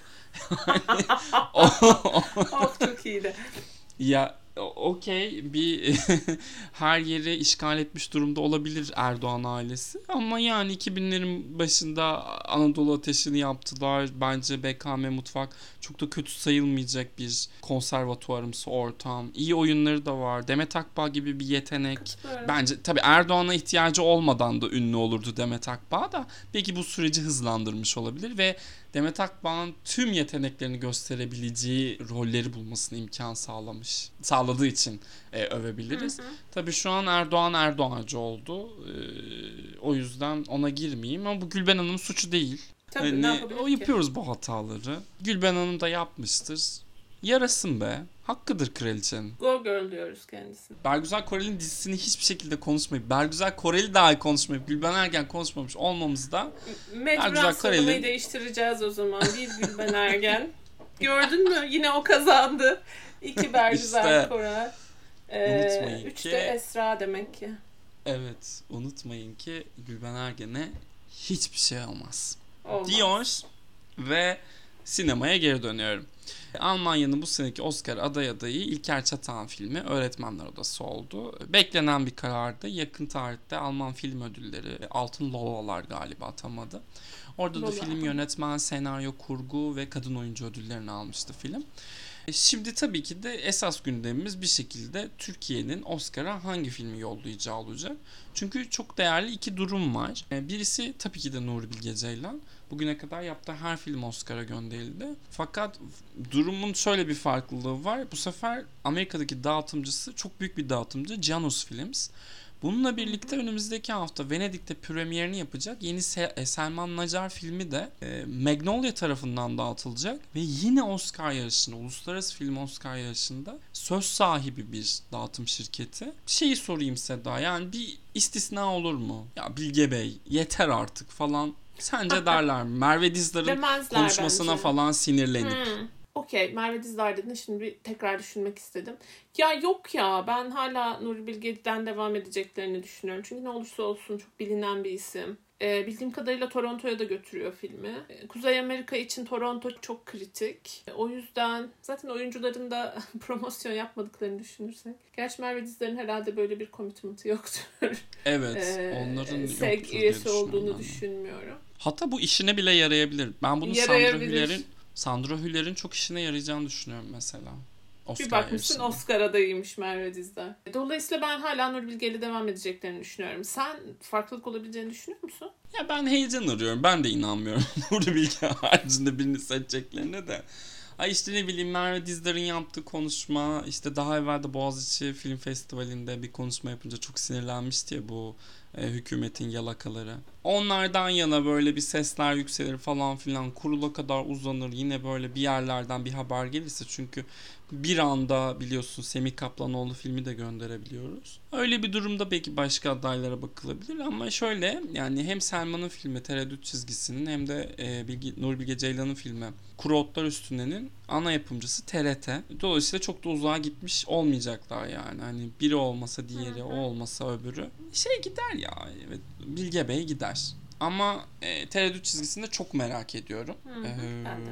*laughs* oh çok iyiydi. ya okey bir *laughs* her yeri işgal etmiş durumda olabilir Erdoğan ailesi ama yani 2000'lerin başında Anadolu Ateşi'ni yaptılar. Bence BKM Mutfak çok da kötü sayılmayacak bir konservatuarımsı ortam. İyi oyunları da var. Demet Akbağ gibi bir yetenek. Böyle. Bence tabii Erdoğan'a ihtiyacı olmadan da ünlü olurdu Demet Akbağ da belki bu süreci hızlandırmış olabilir ve Demet Akbağ'ın tüm yeteneklerini gösterebileceği rolleri bulmasına imkan sağlamış. Sağladığı için e, övebiliriz. Hı hı. Tabii şu an Erdoğan Erdoğancı oldu. Ee, o yüzden ona girmeyeyim ama bu Gülben Hanım'ın suçu değil. Tabii Hani ne o ki? yapıyoruz bu hataları. Gülben Hanım da yapmıştır. Yarasın be. Hakkıdır kraliçenin. Go Girl diyoruz kendisine. Bergüzar Korel'in dizisini hiçbir şekilde konuşmayıp, Bergüzar Korel'i dahi konuşmayıp, Gülben Ergen konuşmamış olmamız da Mecburen Kareli. değiştireceğiz o zaman. Bir Gülben Ergen. Gördün mü? Yine o kazandı. İki Bergüzar İşte. Unutmayın Ee, üç ki- de Esra demek ki. evet unutmayın ki Gülben Ergen'e hiçbir şey olmaz. Olmaz. diyor ve sinemaya geri dönüyorum. Almanya'nın bu seneki Oscar aday adayı İlker Çatan filmi Öğretmenler Odası oldu. Beklenen bir karardı. Yakın tarihte Alman film ödülleri Altın Lolalar galiba atamadı. Orada da Lola. film yönetmen, senaryo, kurgu ve kadın oyuncu ödüllerini almıştı film. Şimdi tabii ki de esas gündemimiz bir şekilde Türkiye'nin Oscar'a hangi filmi yollayacağı olacak. Çünkü çok değerli iki durum var. Birisi tabii ki de Nuri Bilge Ceylan. Bugüne kadar yaptığı her film Oscar'a gönderildi. Fakat durumun şöyle bir farklılığı var. Bu sefer Amerika'daki dağıtımcısı çok büyük bir dağıtımcı Janus Films. Bununla birlikte önümüzdeki hafta Venedik'te premierini yapacak yeni e, Selman Nacar filmi de e, Magnolia tarafından dağıtılacak ve yine Oscar yarışında, Uluslararası Film Oscar yarışında söz sahibi bir dağıtım şirketi. Şeyi sorayım Seda yani bir istisna olur mu? Ya Bilge Bey yeter artık falan. Sence derler mi? Merve Dizdar'ın Demezler konuşmasına bence. falan sinirlenip. Hmm. Okey Merve Dizdar dedin şimdi bir tekrar düşünmek istedim. Ya yok ya ben hala Nuri Bilge'den devam edeceklerini düşünüyorum. Çünkü ne olursa olsun çok bilinen bir isim. Ee, bildiğim kadarıyla Toronto'ya da götürüyor filmi. Ee, Kuzey Amerika için Toronto çok kritik. Ee, O yüzden zaten oyuncuların da *laughs* promosyon yapmadıklarını düşünürsek. Gerçi Merve Dizdar'ın herhalde böyle bir commitment'ı yoktur. Evet, Ee, onların SEG yoktur diye üyesi olduğunu ben düşünmüyorum. Hatta bu işine bile yarayabilir. Ben bunu Sandra. Hüller'in Sandra Hüller'in çok işine yarayacağını düşünüyorum mesela. Oscar Bir bakmışsın yarışında. Oscar adayıymış Merve Dizdar. Dolayısıyla ben hala Nuri Bilge'yle devam edeceklerini düşünüyorum. Sen farklılık olabileceğini düşünüyor musun? Ya ben heyecan arıyorum. Ben de inanmıyorum *laughs* Nuri Bilge haricinde birini seçeceklerine de. Ay işte ne bileyim Merve Dizdar'ın yaptığı konuşma işte daha evvel de Boğaziçi Film Festivali'nde bir konuşma yapınca çok sinirlenmişti ya bu e, hükümetin yalakaları. Onlardan yana böyle bir sesler yükselir falan filan kurula kadar uzanır yine böyle bir yerlerden bir haber gelirse çünkü bir anda biliyorsun Semih Kaplanoğlu filmi de gönderebiliyoruz. Öyle bir durumda belki başka adaylara bakılabilir ama şöyle yani hem Selman'ın filmi Tereddüt Çizgisi'nin hem de e, Bilge, Nur Bilge Ceylan'ın filmi Kuru Otlar Üstüne'nin ana yapımcısı TRT. Dolayısıyla çok da uzağa gitmiş olmayacaklar yani. Hani biri olmasa diğeri, o olmasa öbürü. Şey gider ya. Evet, Bilge Bey gider. Ama e, Tereddüt Çizgisi'ni de çok merak ediyorum. Hı hı, Ee, ben de.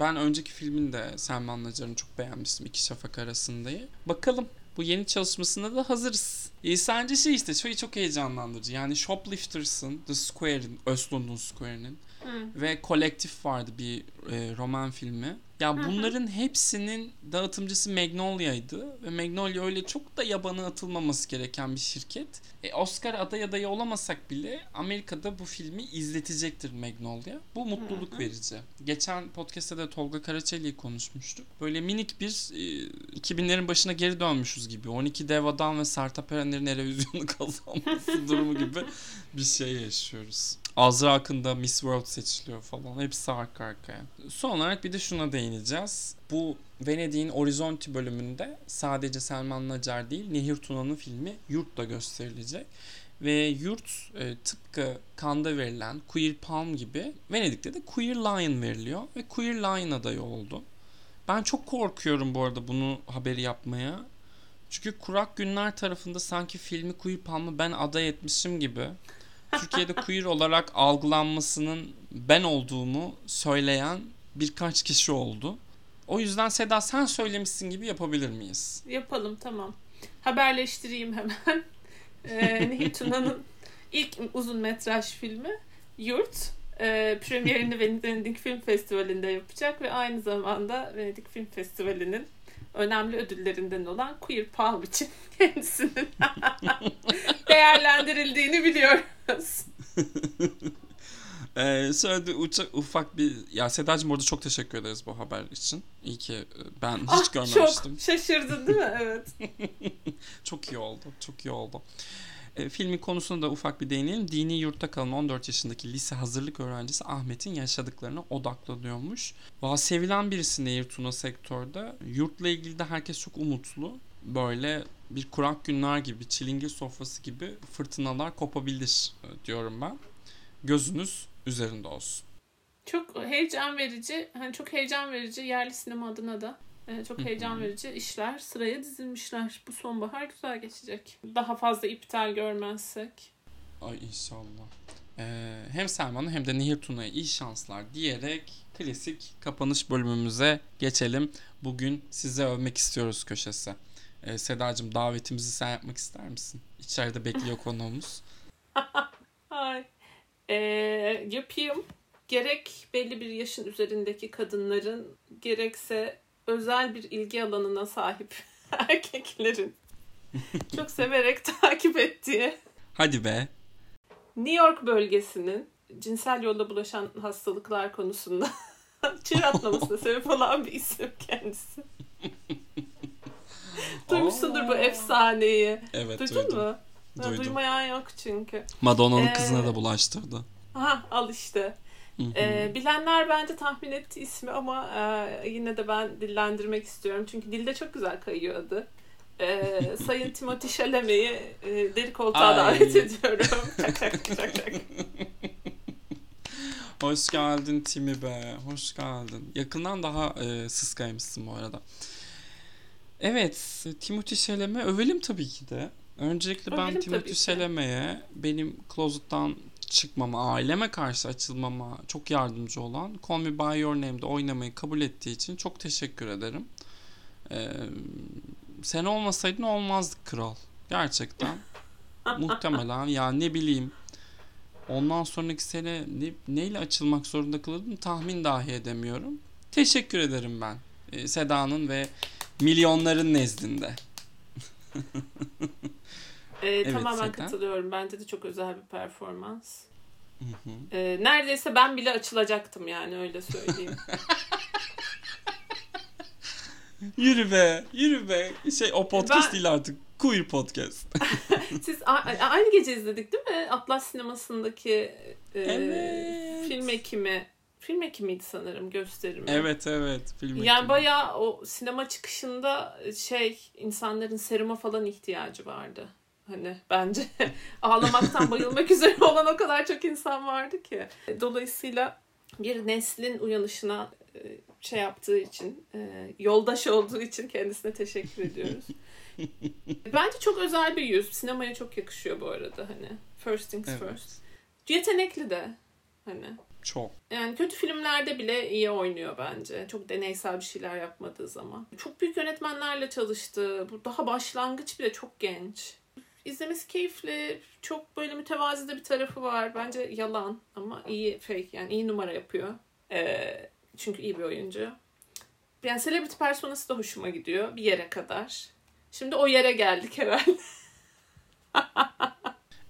Ben önceki filmin de Selman Nacar'ını çok beğenmiştim. İki Şafak arasındayı. Bakalım bu yeni çalışmasında da hazırız. E, sence şey işte şeyi çok heyecanlandırıcı. Yani Shoplifters'ın The Square'in, Östlund'un Square'nin Hı. ve Kolektif vardı bir e, roman filmi. Ya bunların hepsinin dağıtımcısı Magnolia'ydı ve Magnolia öyle çok da yabana atılmaması gereken bir şirket. E, Oscar aday adayı olamasak bile Amerika'da bu filmi izletecektir Magnolia. Bu mutluluk Hı hı. verici. Geçen podcast'te de Tolga Karaçeli'yi konuşmuştuk. Böyle minik bir e, 2000'lerin başına geri dönmüşüz gibi. 12 dev adam ve Sertab Erener'in televizyonu *laughs* kazanması durumu gibi bir şey yaşıyoruz. Azra hakkında Miss World seçiliyor falan. Hepsi arka arkaya. Son olarak bir de şuna değineceğiz. Bu Venedik'in Orizzonti bölümünde sadece Selman Nacar değil Nehir Tuna'nın filmi Yurt da gösterilecek. Ve Yurt e, tıpkı Cannes'da verilen Queer Palm gibi Venedik'te de Queer Lion veriliyor. Ve Queer Lion adayı oldu. Ben çok korkuyorum bu arada bunu haberi yapmaya. Çünkü Kurak Günler tarafında sanki filmi Queer Palm'ı ben aday etmişim gibi. Türkiye'de queer olarak algılanmasının ben olduğumu söyleyen birkaç kişi oldu. O yüzden Seda sen söylemişsin gibi yapabilir miyiz? Yapalım tamam. Haberleştireyim hemen. Ee, ilk uzun metraj filmi Yurt. E, premierini Venedik Film Festivali'nde yapacak ve aynı zamanda Venedik Film Festivali'nin önemli ödüllerinden olan Queer Palm için *laughs* kendisinin *laughs* değerlendirildiğini biliyoruz. *laughs* Ee, sonra da uça- ufak bir... Ya Sedacığım orada çok teşekkür ederiz bu haber için. İyi ki e, ben hiç Ah, görmemiştim. Çok şaşırdın değil mi? Evet. Çok iyi oldu. Çok iyi oldu. E, filmin konusuna da ufak bir değinelim. Dini yurtta kalan 14 yaşındaki lise hazırlık öğrencisi Ahmet'in yaşadıklarına odaklanıyormuş. Valla sevilen birisi Nehir Tuna sektörde. Yurtla ilgili de herkes çok umutlu. Böyle bir kurak günler gibi, çilingir sofrası gibi fırtınalar kopabilir e, diyorum ben. Gözünüz üzerinde olsun. Çok heyecan verici, hani çok heyecan verici yerli sinema adına da e, çok heyecan verici işler sıraya dizilmişler. Bu sonbahar güzel geçecek. Daha fazla iptal görmezsek. Ay inşallah. Ee, hem Selman'a hem de Nehir Tuna'ya iyi şanslar diyerek klasik kapanış bölümümüze geçelim. Bugün size övmek istiyoruz köşesi. Ee, Sedacığım davetimizi sen yapmak ister misin? İçeride bekliyor *laughs* konuğumuz. Ay. E, yapayım. Gerek belli bir yaşın üzerindeki kadınların gerekse özel bir ilgi alanına sahip *laughs* erkeklerin *laughs* çok severek takip ettiği Hadi be. New York bölgesinin cinsel yolla bulaşan hastalıklar konusunda *laughs* çığır atlamasına sebep olan bir isim kendisi. Duymuşsundur bu efsaneyi. Evet Duydun duydum. mu? Ha, Duydum. Duymayan yok çünkü. Madonna'nın Ee, kızına da bulaştırdı. Aha al işte. Ee, bilenler bence tahmin etti ismi ama e, yine de ben dillendirmek istiyorum. Çünkü dilde çok güzel kayıyor adı. Ee, *laughs* Sayın Timothy Chalamet'i e, deri koltuğa Ay. davet ediyorum. *laughs* Çak çak çak çak. Hoş geldin Timi be. Hoş geldin. Yakından daha e, sıskaymışsın bu arada. Evet. Timothy Chalamet övelim tabii ki de. Öncelikle ben Övelim Timothy. Chalamet'e benim closet'tan çıkmama, aileme karşı açılmama çok yardımcı olan Call Me By Your Name'de oynamayı kabul ettiği için çok teşekkür ederim. Ee, sen olmasaydın olmazdık kral. Gerçekten. *laughs* Muhtemelen ya ne bileyim ondan sonraki sene ne, neyle açılmak zorunda kalırdım tahmin dahi edemiyorum. Teşekkür ederim ben e, Seda'nın ve milyonların nezdinde. *laughs* Ee, tamamen Seda. katılıyorum. Bence de çok özel bir performans. Hı hı. Ee, neredeyse ben bile açılacaktım yani öyle söyleyeyim. *laughs* Yürü be, yürü be. Şey o podcast Ben- değil artık. Queer podcast. *laughs* Siz aynı gece izledik değil mi? Atlas sinemasındaki e, Evet. film ekimi. Film ekimiydi sanırım gösterimi. evet evet. Film Yani ekibi. bayağı o sinema çıkışında şey insanların seruma falan ihtiyacı vardı. Hani bence *laughs* ağlamaktan bayılmak *laughs* üzere olan o kadar çok insan vardı ki. Dolayısıyla bir neslin uyanışına e, şey yaptığı için, e, yoldaş olduğu için kendisine teşekkür ediyoruz. *laughs* Bence çok özel bir yüz. Sinemaya çok yakışıyor bu arada hani. First things Evet. first. Yetenekli de hani. Çok. Yani kötü filmlerde bile iyi oynuyor bence. Çok deneysel bir şeyler yapmadığı zaman. Çok büyük yönetmenlerle çalıştı. Bu daha başlangıç bile çok genç. İzlemesi keyifli. Çok böyle mütevazi de bir tarafı var. Bence yalan ama iyi fake yani iyi numara yapıyor. Ee, çünkü iyi bir oyuncu. Yani celebrity personası da hoşuma gidiyor bir yere kadar. Şimdi o yere geldik herhalde. *laughs*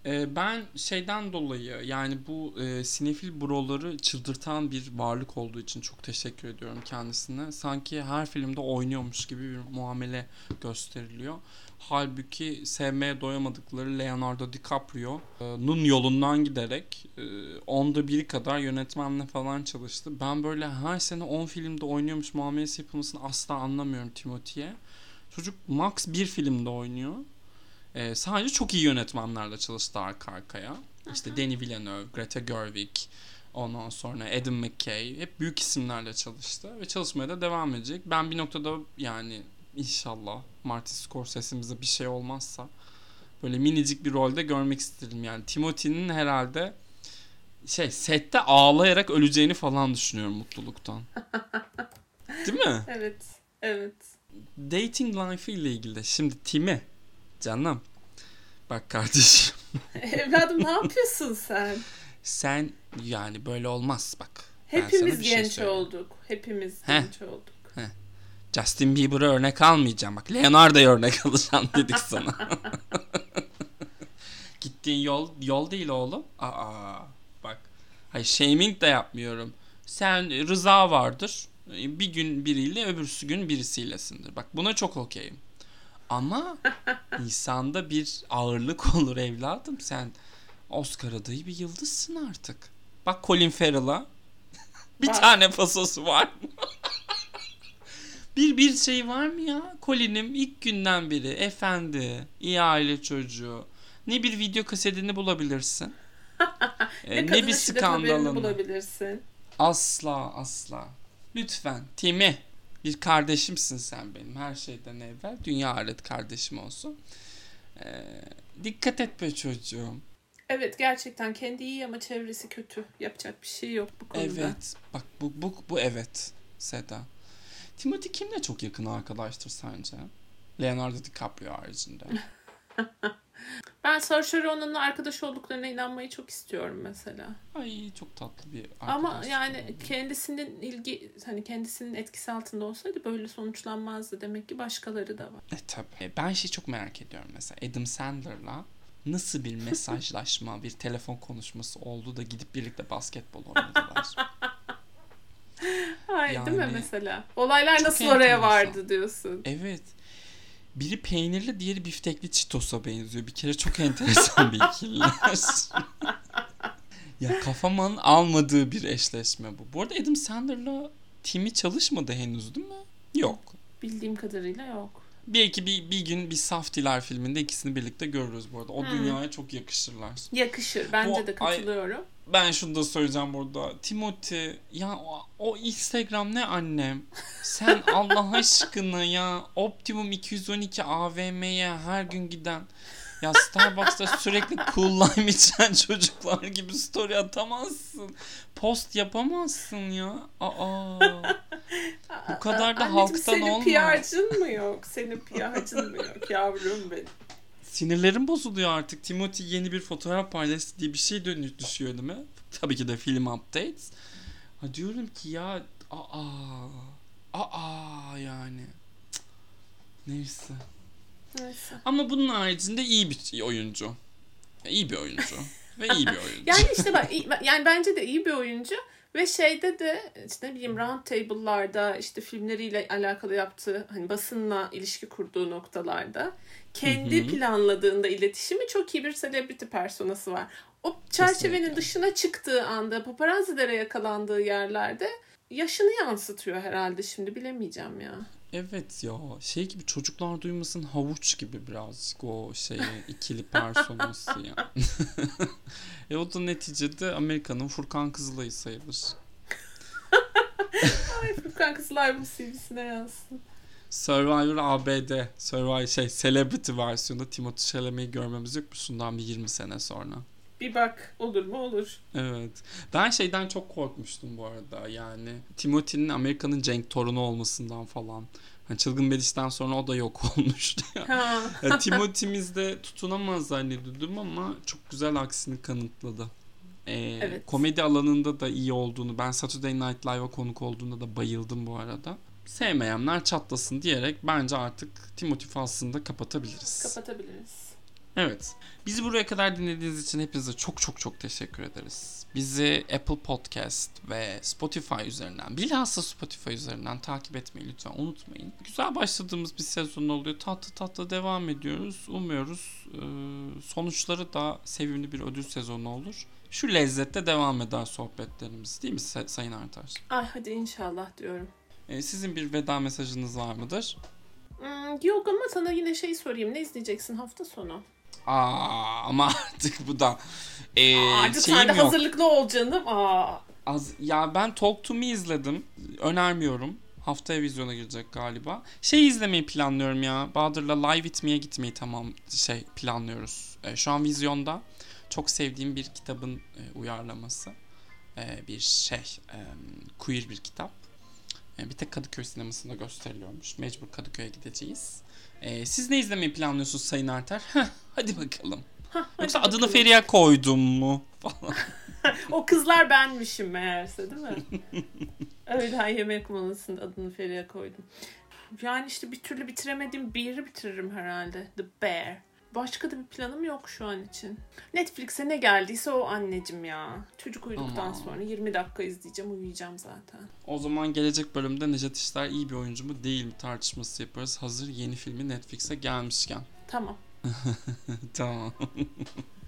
Ee, ben şeyden dolayı yani bu e, sinefil broları çıldırtan bir varlık olduğu için çok teşekkür ediyorum kendisine. Sanki her filmde oynuyormuş gibi bir muamele gösteriliyor. Halbuki sevmeye doyamadıkları Leonardo DiCaprio'nun yolundan giderek e, onda biri kadar yönetmenle falan çalıştı. Ben böyle her sene 10 filmde oynuyormuş muamelesi yapılmasını asla anlamıyorum Timothy'ye. Çocuk max bir filmde oynuyor. Ee, sadece çok iyi yönetmenlerle çalıştı arka arkaya. İşte Denis Villeneuve, Greta Gerwig, ondan sonra Adam McKay hep büyük isimlerle çalıştı ve çalışmaya da devam edecek. Ben bir noktada yani inşallah Martin Scorsese'mize bir şey olmazsa böyle minicik bir rolde görmek isterim yani. Timothy'nin herhalde şey sette ağlayarak öleceğini falan düşünüyorum mutluluktan. *laughs* Değil mi? Evet. Evet. Dating life ile ilgili de şimdi Tim'i canım bak kardeşim *laughs* Evladım ne yapıyorsun sen? sen yani böyle olmaz bak. Hepimiz şey genç söyleyeyim. olduk. Hepimiz Heh. genç olduk. Justin Bieber'ı örnek almayacağım bak. Leonardo'ya örnek alacağım *laughs* dedik sana. *laughs* Gittiğin yol yol değil oğlum. Aa bak. Hayır shaming de yapmıyorum. Sen rıza vardır. Bir gün biriyle öbürsü gün birisiylesindir. Bak buna çok okeyim. Ama insanda bir ağırlık *laughs* olur evladım. Sen Oscar adayı bir yıldızsın artık. Bak Colin Farrell'a *laughs* bir tane pasosu var mı? *laughs* bir bir şey var mı ya? Colin'im ilk günden beri efendi, iyi aile çocuğu. Ne bir video kasetini bulabilirsin. Ne, ne kadın bir skandalını. bulabilirsin. Asla asla. Lütfen Timi bir kardeşimsin sen benim her şeyden evvel. Dünya alet kardeşim olsun. Ee, dikkat et be çocuğum. Evet gerçekten kendi iyi ama çevresi kötü. Yapacak bir şey yok bu konuda. Evet. Bak bu, bu, bu evet Seda. Timothy kimle çok yakın arkadaştır sence? Leonardo DiCaprio haricinde. *laughs* Ben Saoirse Ronan'la arkadaş olduklarına inanmayı çok istiyorum mesela. Ay çok tatlı bir arkadaş. Ama yani kendisinin ilgi hani kendisinin etkisi altında olsaydı böyle sonuçlanmazdı. Demek ki başkaları da var. E tabii. Ben şey çok merak ediyorum mesela Adam Sandler'la nasıl bir mesajlaşma, bir telefon konuşması oldu da gidip birlikte basketbol oynadılar. *laughs* Hayır değil mi Yani- mesela? Olaylar nasıl oraya vardı diyorsun. evet. Biri peynirli diğeri biftekli çitosa benziyor. Bir kere çok enteresan bir ikililer. *laughs* ya kafamın almadığı bir eşleşme bu. Bu arada Adam Sandler'la Timmy çalışmadı henüz değil mi? Yok. Bildiğim kadarıyla yok. Belki bir, bir gün bir Saftiler filminde ikisini birlikte görürüz bu arada. O Hı. dünyaya çok yakışırlar. Yakışır. Bence Bu- de katılıyorum. Ben şunu da söyleyeceğim burada. Timothy ya o, o Instagram ne annem? Sen *laughs* Allah aşkına ya Optimum 212 AVM'ye her gün giden ya Starbucks'ta sürekli cool lime içen *laughs* çocuklar gibi story atamazsın. Post yapamazsın ya. Aa. Bu *laughs* kadar da Anneciğim, halktan senin olma. PR'cın mı yok? Senin PR'cın mı yok yavrum benim? Sinirlerim bozuluyor artık. Timothy yeni bir fotoğraf paylaştı diye bir şey dönüp düşüyor mi? Tabii ki de film updates. Ha diyorum ki ya aa aa yani. Cık. Neyse. Neyse. Ama bunun haricinde iyi bir oyuncu. İyi bir oyuncu. Ve iyi bir *laughs* oyuncu. Yani işte bak yani bence de iyi bir oyuncu ve şeyde de işte ne bileyim round table'larda işte filmleriyle alakalı yaptığı hani basınla ilişki kurduğu noktalarda kendi Hı hı. planladığında iletişimi çok iyi bir celebrity personası var. O çerçevenin Kesinlikle. dışına çıktığı anda paparazzilere yakalandığı yerlerde yaşını yansıtıyor herhalde şimdi bilemeyeceğim ya. Evet ya şey gibi çocuklar duymasın havuç gibi birazcık o şey ikili personası ya. *laughs* e o da neticede Amerika'nın Furkan Kızılay'ı sayılır. *laughs* Ay Furkan Kızılay bu CV'sine yazsın. Survivor ABD, Survivor şey Celebrity versiyonunda Timothée Chalamet'i görmemiz yok mu şundan bir 20 sene sonra? Bir bak olur mu olur. Evet. Ben şeyden çok korkmuştum bu arada. Yani Timothy'nin Amerika'nın Cenk torunu olmasından falan. Hani Çılgın Bediş'ten sonra o da yok *laughs* olmuştu ya. Ha. ya Timothy'miz de tutunamaz zannediyordum ama çok güzel aksini kanıtladı. Ee, Evet. Komedi alanında da iyi olduğunu, ben Saturday Night Live'a konuk olduğunda da bayıldım bu arada. Sevmeyenler çatlasın diyerek bence artık Timothy faslını da kapatabiliriz. Kapatabiliriz. Evet. Bizi buraya kadar dinlediğiniz için hepinize çok çok çok teşekkür ederiz. Bizi Apple Podcast ve Spotify üzerinden, bilhassa Spotify üzerinden takip etmeyi lütfen unutmayın. Güzel başladığımız bir sezon oluyor. Tatlı tatlı devam ediyoruz. Umuyoruz e, sonuçları da sevimli bir ödül sezonu olur. Şu lezzette devam eder sohbetlerimiz değil mi Say- Sayın Artaş? Ay hadi inşallah diyorum. E, sizin bir veda mesajınız var mıdır? Hmm, yok ama sana yine şey sorayım. Ne izleyeceksin hafta sonu? Aa ama *laughs* artık bu da e, Artık şeyim sen de yok. hazırlıklı ol canım. Aa. Az, ya ben Talk to Me izledim. Önermiyorum. Haftaya vizyona girecek galiba. Şey izlemeyi planlıyorum ya. Bahadır'la Live With Me'ye gitmeyi tamam şey planlıyoruz. E, şu an vizyonda. Çok sevdiğim bir kitabın e, uyarlaması. E, bir şey. E, queer bir kitap. E, bir tek Kadıköy sinemasında gösteriliyormuş. Mecbur Kadıköy'e gideceğiz. E, siz ne izlemeyi planlıyorsunuz Sayın Arter? Heh, Hadi bakalım. Hadi Yoksa adını bakalım. Feriha koydum mu? Falan. *laughs* O kızlar benmişim meğerse değil mi? *laughs* Öğlen yemek molasında adını Feriha koydum. Yani işte bir türlü bitiremediğim yeri bitiririm herhalde. The Bear. Başka da bir planım yok şu an için. Netflix'e ne geldiyse o anneciğim ya. Çocuk uyuduktan Aman. sonra 20 dakika izleyeceğim uyuyacağım zaten. O zaman gelecek bölümde Necdet İşler iyi bir oyuncu mu değil mi tartışması yaparız. Hazır yeni filmi Netflix'e gelmişken. Tamam. *laughs* tamam.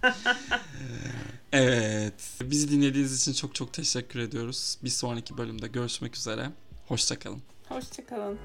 *laughs* evet. Bizi dinlediğiniz için çok çok teşekkür ediyoruz. Bir sonraki bölümde görüşmek üzere. Hoşçakalın. Hoşçakalın.